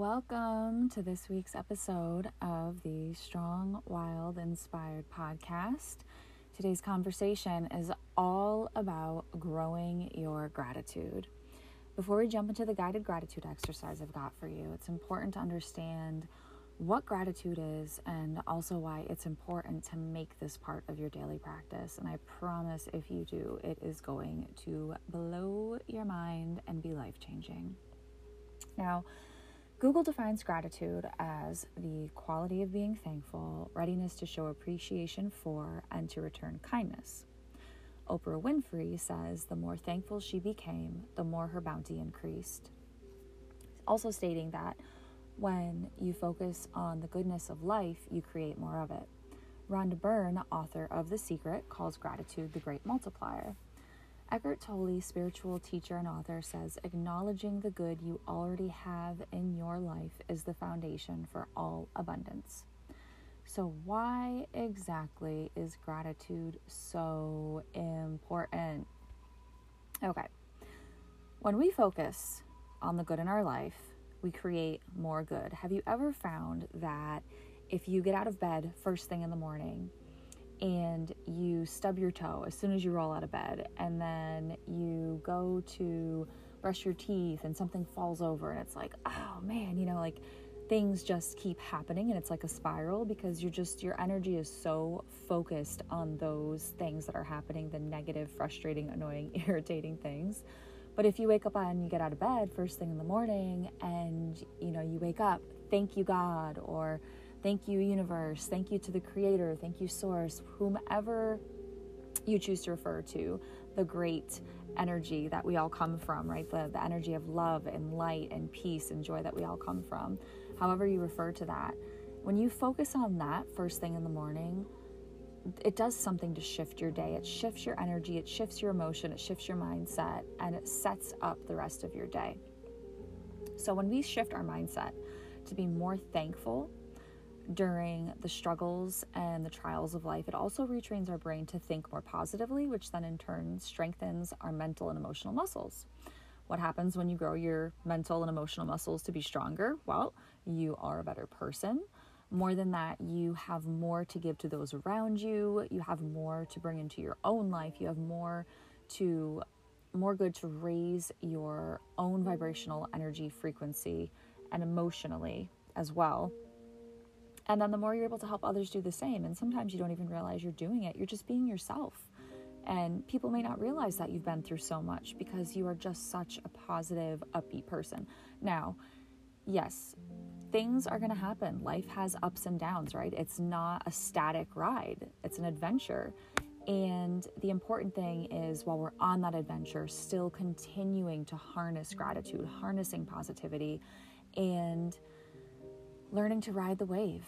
Welcome to this week's episode of the Strong, Wild, Inspired podcast. Today's conversation is all about growing your gratitude. Before we jump into the guided gratitude exercise I've got for you, it's important to understand what gratitude is and also why it's important to make this part of your daily practice. And I promise if you do, it is going to blow your mind and be life changing. Now, Google defines gratitude as the quality of being thankful, readiness to show appreciation for, and to return kindness. Oprah Winfrey says the more thankful she became, the more her bounty increased. Also, stating that when you focus on the goodness of life, you create more of it. Rhonda Byrne, author of The Secret, calls gratitude the great multiplier. Eckhart Tolle, spiritual teacher and author, says acknowledging the good you already have in your life is the foundation for all abundance. So, why exactly is gratitude so important? Okay, when we focus on the good in our life, we create more good. Have you ever found that if you get out of bed first thing in the morning and you stub your toe as soon as you roll out of bed, and then you go to brush your teeth and something falls over, and it's like, oh man, you know, like things just keep happening and it's like a spiral because you're just your energy is so focused on those things that are happening the negative frustrating annoying irritating things. But if you wake up and you get out of bed first thing in the morning and you know you wake up, thank you God or thank you universe, thank you to the creator, thank you source, whomever you choose to refer to, the great energy that we all come from, right? The the energy of love and light and peace and joy that we all come from. However you refer to that. When you focus on that first thing in the morning, it does something to shift your day. It shifts your energy, it shifts your emotion, it shifts your mindset, and it sets up the rest of your day. So when we shift our mindset to be more thankful during the struggles and the trials of life, it also retrains our brain to think more positively, which then in turn strengthens our mental and emotional muscles. What happens when you grow your mental and emotional muscles to be stronger? Well, you are a better person more than that, you have more to give to those around you. You have more to bring into your own life. You have more to more good to raise your own vibrational energy frequency and emotionally as well. And then the more you're able to help others do the same, and sometimes you don't even realize you're doing it, you're just being yourself. And people may not realize that you've been through so much because you are just such a positive, upbeat person. Now, yes, things are going to happen. Life has ups and downs, right? It's not a static ride, it's an adventure. And the important thing is while we're on that adventure, still continuing to harness gratitude, harnessing positivity, and learning to ride the wave.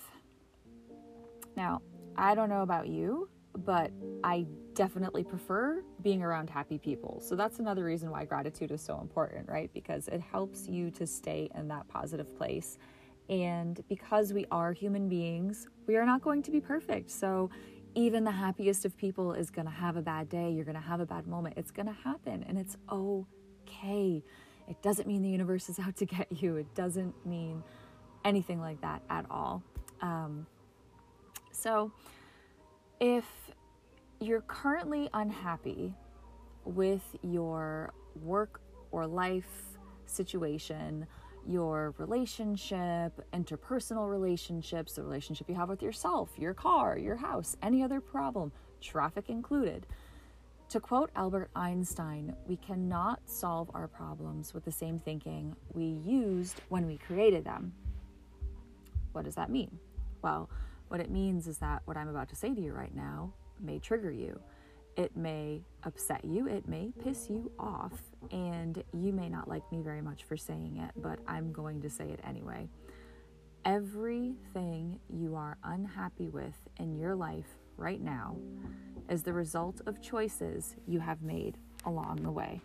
Now, I don't know about you, but I definitely prefer being around happy people. So that's another reason why gratitude is so important, right? Because it helps you to stay in that positive place and because we are human beings, we are not going to be perfect. So, even the happiest of people is going to have a bad day. You're going to have a bad moment. It's going to happen, and it's okay. It doesn't mean the universe is out to get you, it doesn't mean anything like that at all. Um, so, if you're currently unhappy with your work or life situation, your relationship, interpersonal relationships, the relationship you have with yourself, your car, your house, any other problem, traffic included. To quote Albert Einstein, we cannot solve our problems with the same thinking we used when we created them. What does that mean? Well, what it means is that what I'm about to say to you right now may trigger you. It may upset you, it may piss you off, and you may not like me very much for saying it, but I'm going to say it anyway. Everything you are unhappy with in your life right now is the result of choices you have made along the way.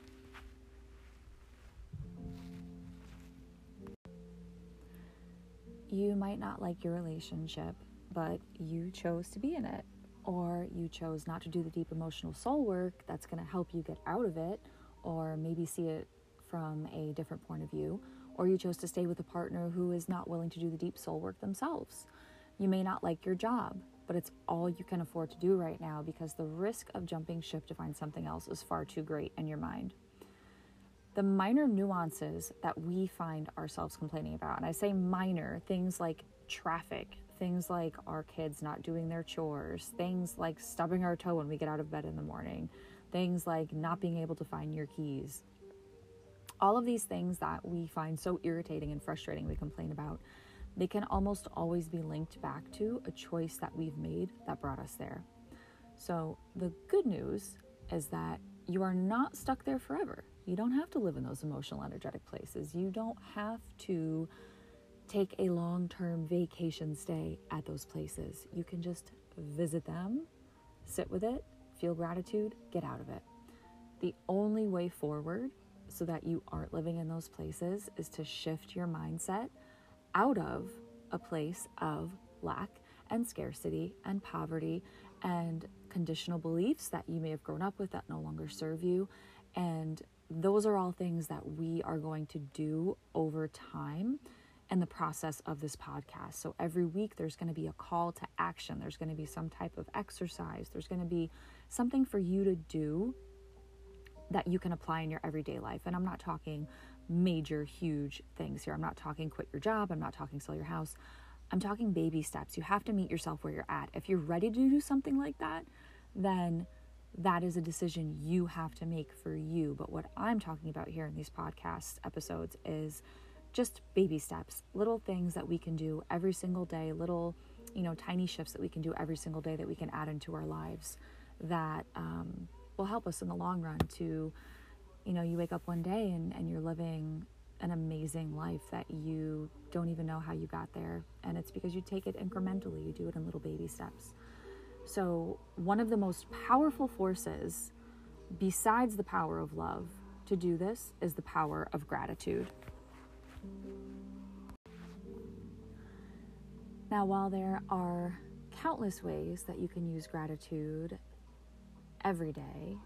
You might not like your relationship, but you chose to be in it or you chose not to do the deep emotional soul work that's going to help you get out of it, or maybe see it from a different point of view, or you chose to stay with a partner who is not willing to do the deep soul work themselves. You may not like your job, but it's all you can afford to do right now because the risk of jumping ship to find something else is far too great in your mind. The minor nuances that we find ourselves complaining about, and I say minor, things like traffic, things like our kids not doing their chores, things like stubbing our toe when we get out of bed in the morning, things like not being able to find your keys. All of these things that we find so irritating and frustrating, we complain about, they can almost always be linked back to a choice that we've made that brought us there. So, the good news is that you are not stuck there forever. You don't have to live in those emotional, energetic places. You don't have to take a long term vacation stay at those places. You can just visit them, sit with it, feel gratitude, get out of it. The only way forward so that you aren't living in those places is to shift your mindset out of a place of lack and scarcity and poverty and conditional beliefs that you may have grown up with that no longer serve you. And those are all things that we are going to do over time in the process of this podcast. So every week there's going to be a call to action, there's going to be some type of exercise, there's going to be something for you to do that you can apply in your everyday life. And I'm not talking major, huge things here. I'm not talking quit your job, I'm not talking sell your house. I'm talking baby steps. You have to meet yourself where you're at. If you're ready to do something like that, then that is a decision you have to make for you. But what I'm talking about here in these podcast episodes is just baby steps, little things that we can do every single day, little, you know, tiny shifts that we can do every single day that we can add into our lives that um, will help us in the long run to, you know, you wake up one day and, and you're living an amazing life that you don't even know how you got there. And it's because you take it incrementally, you do it in little baby steps. So, one of the most powerful forces, besides the power of love, to do this is the power of gratitude. Now, while there are countless ways that you can use gratitude every day,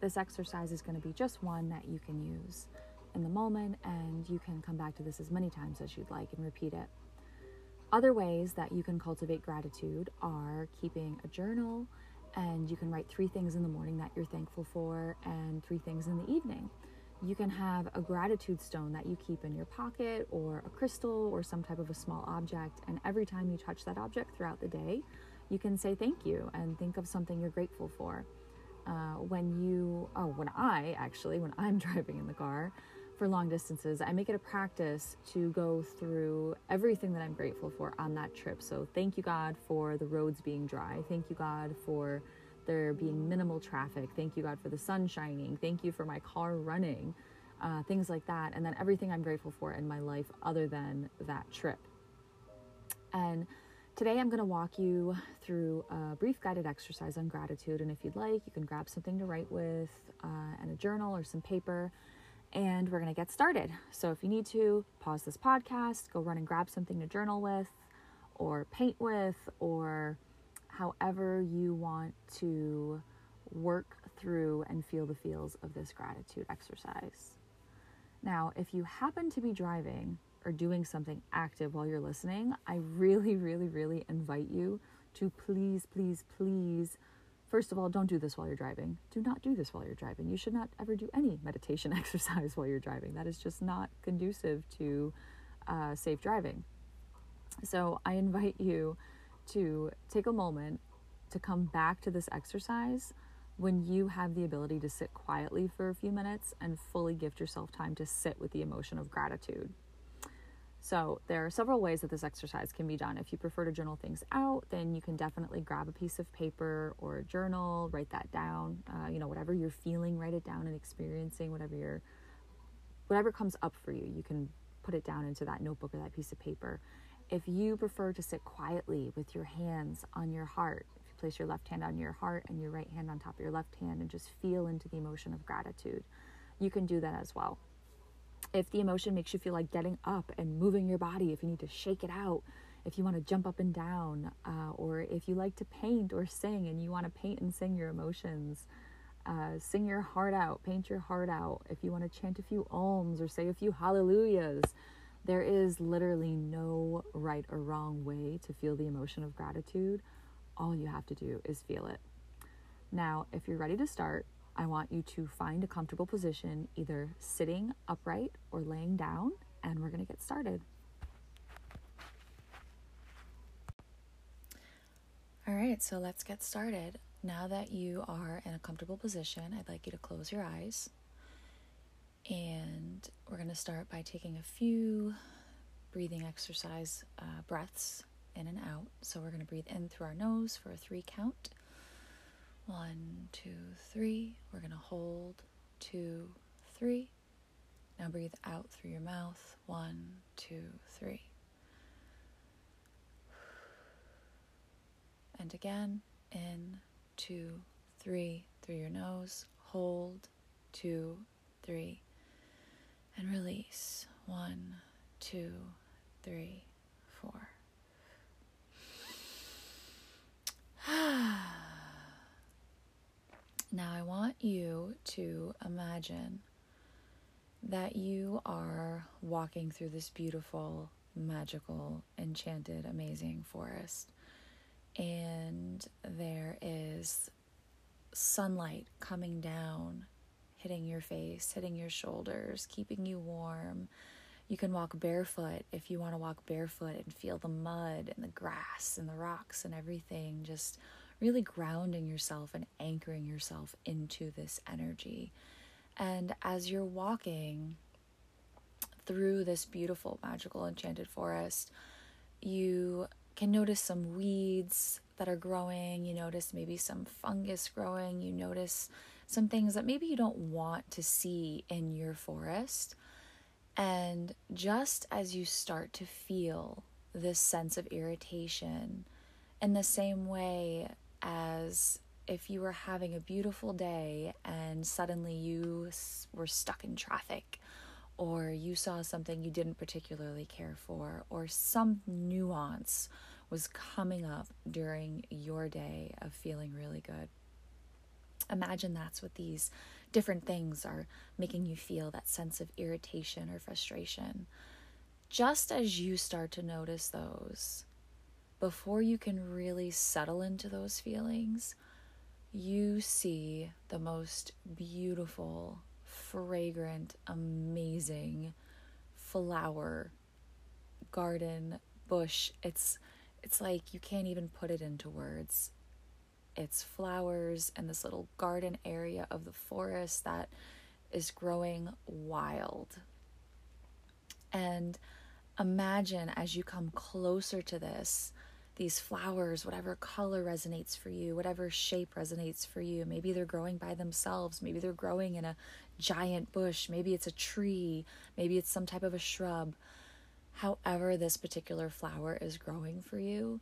this exercise is going to be just one that you can use in the moment, and you can come back to this as many times as you'd like and repeat it. Other ways that you can cultivate gratitude are keeping a journal, and you can write three things in the morning that you're thankful for, and three things in the evening. You can have a gratitude stone that you keep in your pocket, or a crystal, or some type of a small object, and every time you touch that object throughout the day, you can say thank you and think of something you're grateful for uh, when you, oh, when I actually, when I'm driving in the car for long distances, I make it a practice to go through everything that I'm grateful for on that trip. So, thank you, God, for the roads being dry. Thank you, God, for there being minimal traffic. Thank you, God, for the sun shining. Thank you for my car running. Uh, things like that. And then everything I'm grateful for in my life other than that trip. And Today, I'm going to walk you through a brief guided exercise on gratitude. And if you'd like, you can grab something to write with uh, and a journal or some paper. And we're going to get started. So, if you need to, pause this podcast, go run and grab something to journal with, or paint with, or however you want to work through and feel the feels of this gratitude exercise. Now, if you happen to be driving, or doing something active while you're listening, I really, really, really invite you to please, please, please, first of all, don't do this while you're driving. Do not do this while you're driving. You should not ever do any meditation exercise while you're driving. That is just not conducive to uh, safe driving. So I invite you to take a moment to come back to this exercise when you have the ability to sit quietly for a few minutes and fully gift yourself time to sit with the emotion of gratitude. So, there are several ways that this exercise can be done. If you prefer to journal things out, then you can definitely grab a piece of paper or a journal, write that down. Uh, you know, whatever you're feeling, write it down and experiencing whatever you're, whatever comes up for you, you can put it down into that notebook or that piece of paper. If you prefer to sit quietly with your hands on your heart, if you place your left hand on your heart and your right hand on top of your left hand and just feel into the emotion of gratitude, you can do that as well if the emotion makes you feel like getting up and moving your body, if you need to shake it out, if you want to jump up and down, uh, or if you like to paint or sing and you want to paint and sing your emotions, uh, sing your heart out, paint your heart out. If you want to chant a few alms or say a few hallelujahs, there is literally no right or wrong way to feel the emotion of gratitude. All you have to do is feel it. Now, if you're ready to start, I want you to find a comfortable position, either sitting upright or laying down, and we're going to get started. All right, so let's get started. Now that you are in a comfortable position, I'd like you to close your eyes. And we're going to start by taking a few breathing exercise uh, breaths in and out. So we're going to breathe in through our nose for a three count. One, two, three. We're going to hold. Two, three. Now breathe out through your mouth. One, two, three. And again, in, two, three, through your nose. Hold, two, three. And release. One, two, three, four. Ah. Now, I want you to imagine that you are walking through this beautiful, magical, enchanted, amazing forest. And there is sunlight coming down, hitting your face, hitting your shoulders, keeping you warm. You can walk barefoot if you want to walk barefoot and feel the mud and the grass and the rocks and everything just really grounding yourself and anchoring yourself into this energy. And as you're walking through this beautiful, magical, enchanted forest, you can notice some weeds that are growing. You notice maybe some fungus growing. You notice some things that maybe you don't want to see in your forest. And just as you start to feel this sense of irritation, in the same way as if you were having a beautiful day and suddenly you were stuck in traffic or you saw something you didn't particularly care for or some nuance was coming up during your day of feeling really good. Imagine that's what these different things are making you feel that sense of irritation or frustration. Just as you start to notice those, before you can really settle into those feelings, you see the most beautiful, fragrant, amazing flower garden bush. It's it's like you can't even put it into words. It's flowers and this little garden area of the forest that is growing wild. And imagine as you come closer to this, these flowers, whatever color resonates for you, whatever shape resonates for you. Maybe they're growing by themselves, maybe they're growing in a giant bush, maybe it's a tree, maybe it's some type of a shrub. However, this particular flower is growing for you,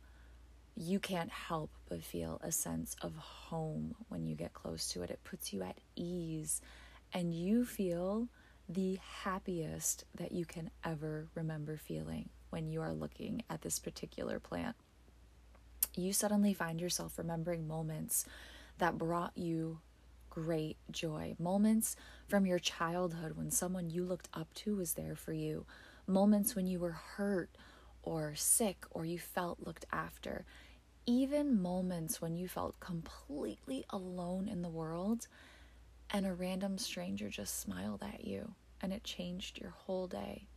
you can't help but feel a sense of home when you get close to it. It puts you at ease, and you feel the happiest that you can ever remember feeling when you are looking at this particular plant you suddenly find yourself remembering moments that brought you great joy. Moments from your childhood when someone you looked up to was there for you. Moments when you were hurt or sick or you felt looked after. Even moments when you felt completely alone in the world and a random stranger just smiled at you and it changed your whole day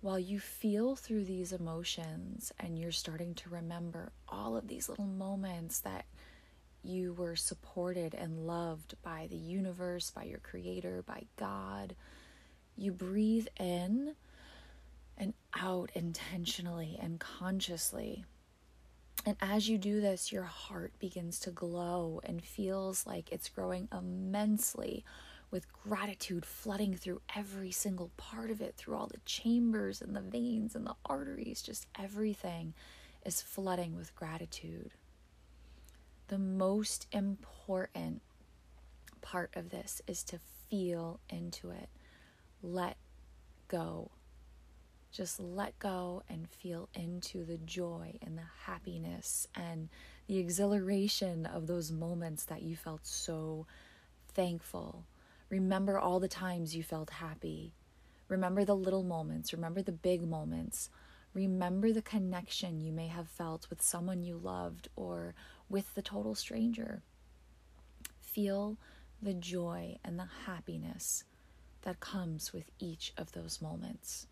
while you feel through these emotions and you're starting to remember all of these little moments that you were supported and loved by the universe, by your creator, by God, you breathe in and out intentionally and consciously. And as you do this, your heart begins to glow and feels like it's growing immensely with gratitude flooding through every single part of it, through all the chambers and the veins and the arteries, just everything is flooding with gratitude. The most important part of this is to feel into it. Let go. Just let go and feel into the joy and the happiness and the exhilaration of those moments that you felt so thankful. Remember all the times you felt happy. Remember the little moments, remember the big moments. Remember the connection you may have felt with someone you loved or with the total stranger. Feel the joy and the happiness that comes with each of those moments.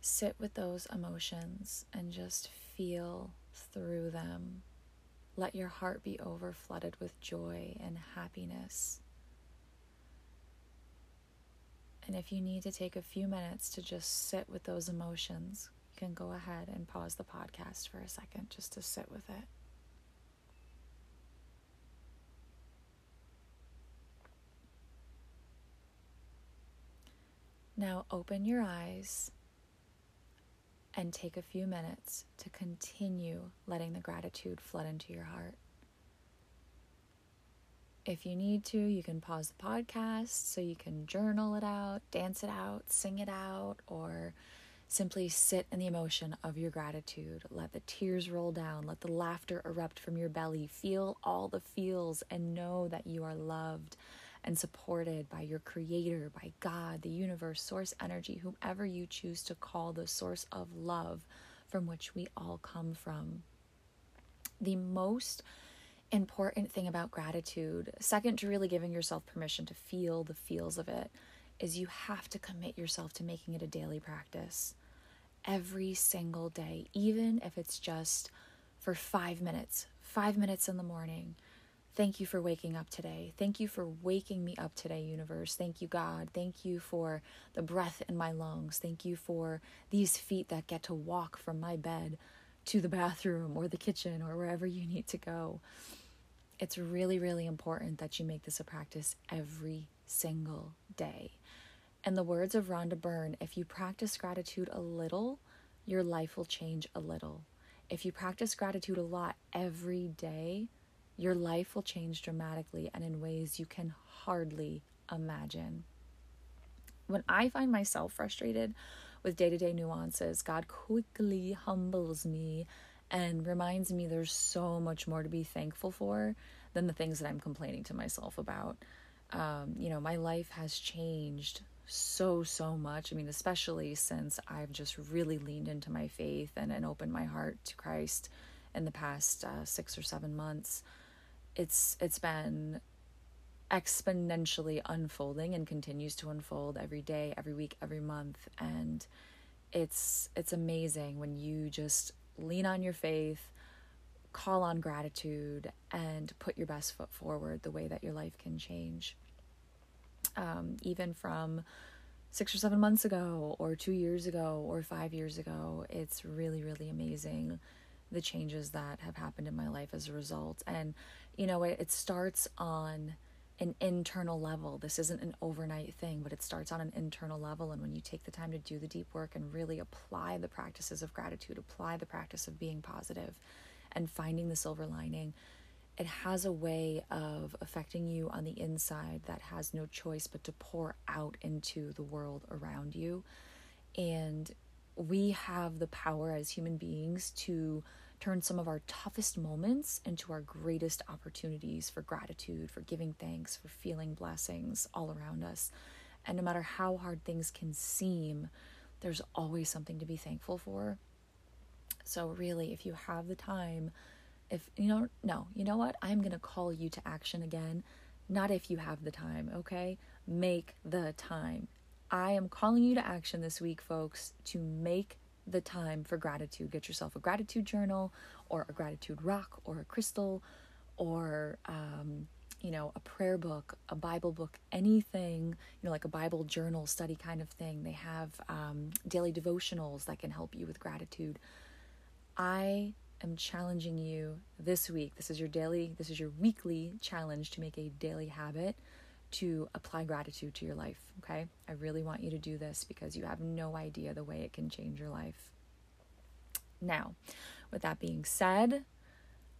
Sit with those emotions and just feel through them. Let your heart be over flooded with joy and happiness. And if you need to take a few minutes to just sit with those emotions, you can go ahead and pause the podcast for a second just to sit with it. Now open your eyes and take a few minutes to continue letting the gratitude flood into your heart. If you need to, you can pause the podcast so you can journal it out, dance it out, sing it out, or simply sit in the emotion of your gratitude. Let the tears roll down, let the laughter erupt from your belly. Feel all the feels and know that you are loved and supported by your creator, by God, the universe, source energy, whomever you choose to call the source of love from which we all come from. The most important thing about gratitude, second to really giving yourself permission to feel the feels of it, is you have to commit yourself to making it a daily practice every single day, even if it's just for five minutes, five minutes in the morning, Thank you for waking up today. Thank you for waking me up today, universe. Thank you, God. Thank you for the breath in my lungs. Thank you for these feet that get to walk from my bed to the bathroom or the kitchen or wherever you need to go. It's really, really important that you make this a practice every single day. And the words of Rhonda Byrne if you practice gratitude a little, your life will change a little. If you practice gratitude a lot every day, your life will change dramatically and in ways you can hardly imagine. When I find myself frustrated with day to day nuances, God quickly humbles me and reminds me there's so much more to be thankful for than the things that I'm complaining to myself about. Um, you know, my life has changed so, so much. I mean, especially since I've just really leaned into my faith and, and opened my heart to Christ in the past uh, six or seven months it's it's been exponentially unfolding and continues to unfold every day, every week, every month and it's it's amazing when you just lean on your faith, call on gratitude and put your best foot forward the way that your life can change. Um, even from six or seven months ago, or two years ago, or five years ago, it's really, really amazing the changes that have happened in my life as a result. And you know, it, it starts on an internal level. This isn't an overnight thing, but it starts on an internal level. And when you take the time to do the deep work and really apply the practices of gratitude, apply the practice of being positive and finding the silver lining, it has a way of affecting you on the inside that has no choice but to pour out into the world around you. And we have the power as human beings to turn some of our toughest moments into our greatest opportunities for gratitude, for giving thanks, for feeling blessings all around us. And no matter how hard things can seem, there's always something to be thankful for. So, really, if you have the time, if you know, no, you know what? I'm going to call you to action again. Not if you have the time, okay? Make the time. I am calling you to action this week, folks, to make the time for gratitude. Get yourself a gratitude journal or a gratitude rock or a crystal or, um, you know, a prayer book, a Bible book, anything, you know, like a Bible journal study kind of thing. They have um, daily devotionals that can help you with gratitude. I am challenging you this week. This is your daily, this is your weekly challenge to make a daily habit to apply gratitude to your life, okay? I really want you to do this because you have no idea the way it can change your life. Now, with that being said,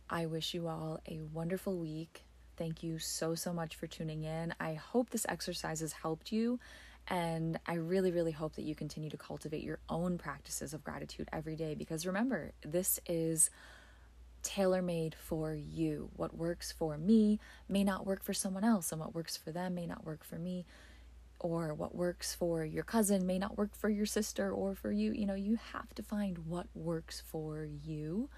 I wish you all a wonderful week. Thank you so, so much for tuning in. I hope this exercise has helped you And I really, really hope that you continue to cultivate your own practices of gratitude every day because remember, this is tailor made for you. What works for me may not work for someone else, and what works for them may not work for me. Or what works for your cousin may not work for your sister or for you. You know, you have to find what works for you.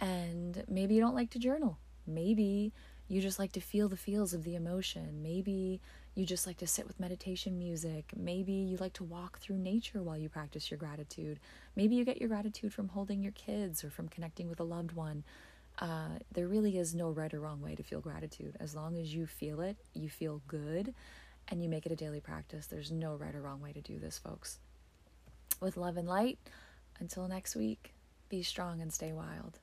And maybe you don't like to journal. Maybe you just like to feel the feels of the emotion. Maybe you just like to sit with meditation music. Maybe you like to walk through nature while you practice your gratitude. Maybe you get your gratitude from holding your kids or from connecting with a loved one. Uh, there really is no right or wrong way to feel gratitude. As long as you feel it, you feel good, and you make it a daily practice, there's no right or wrong way to do this, folks. With love and light, until next week, be strong and stay wild.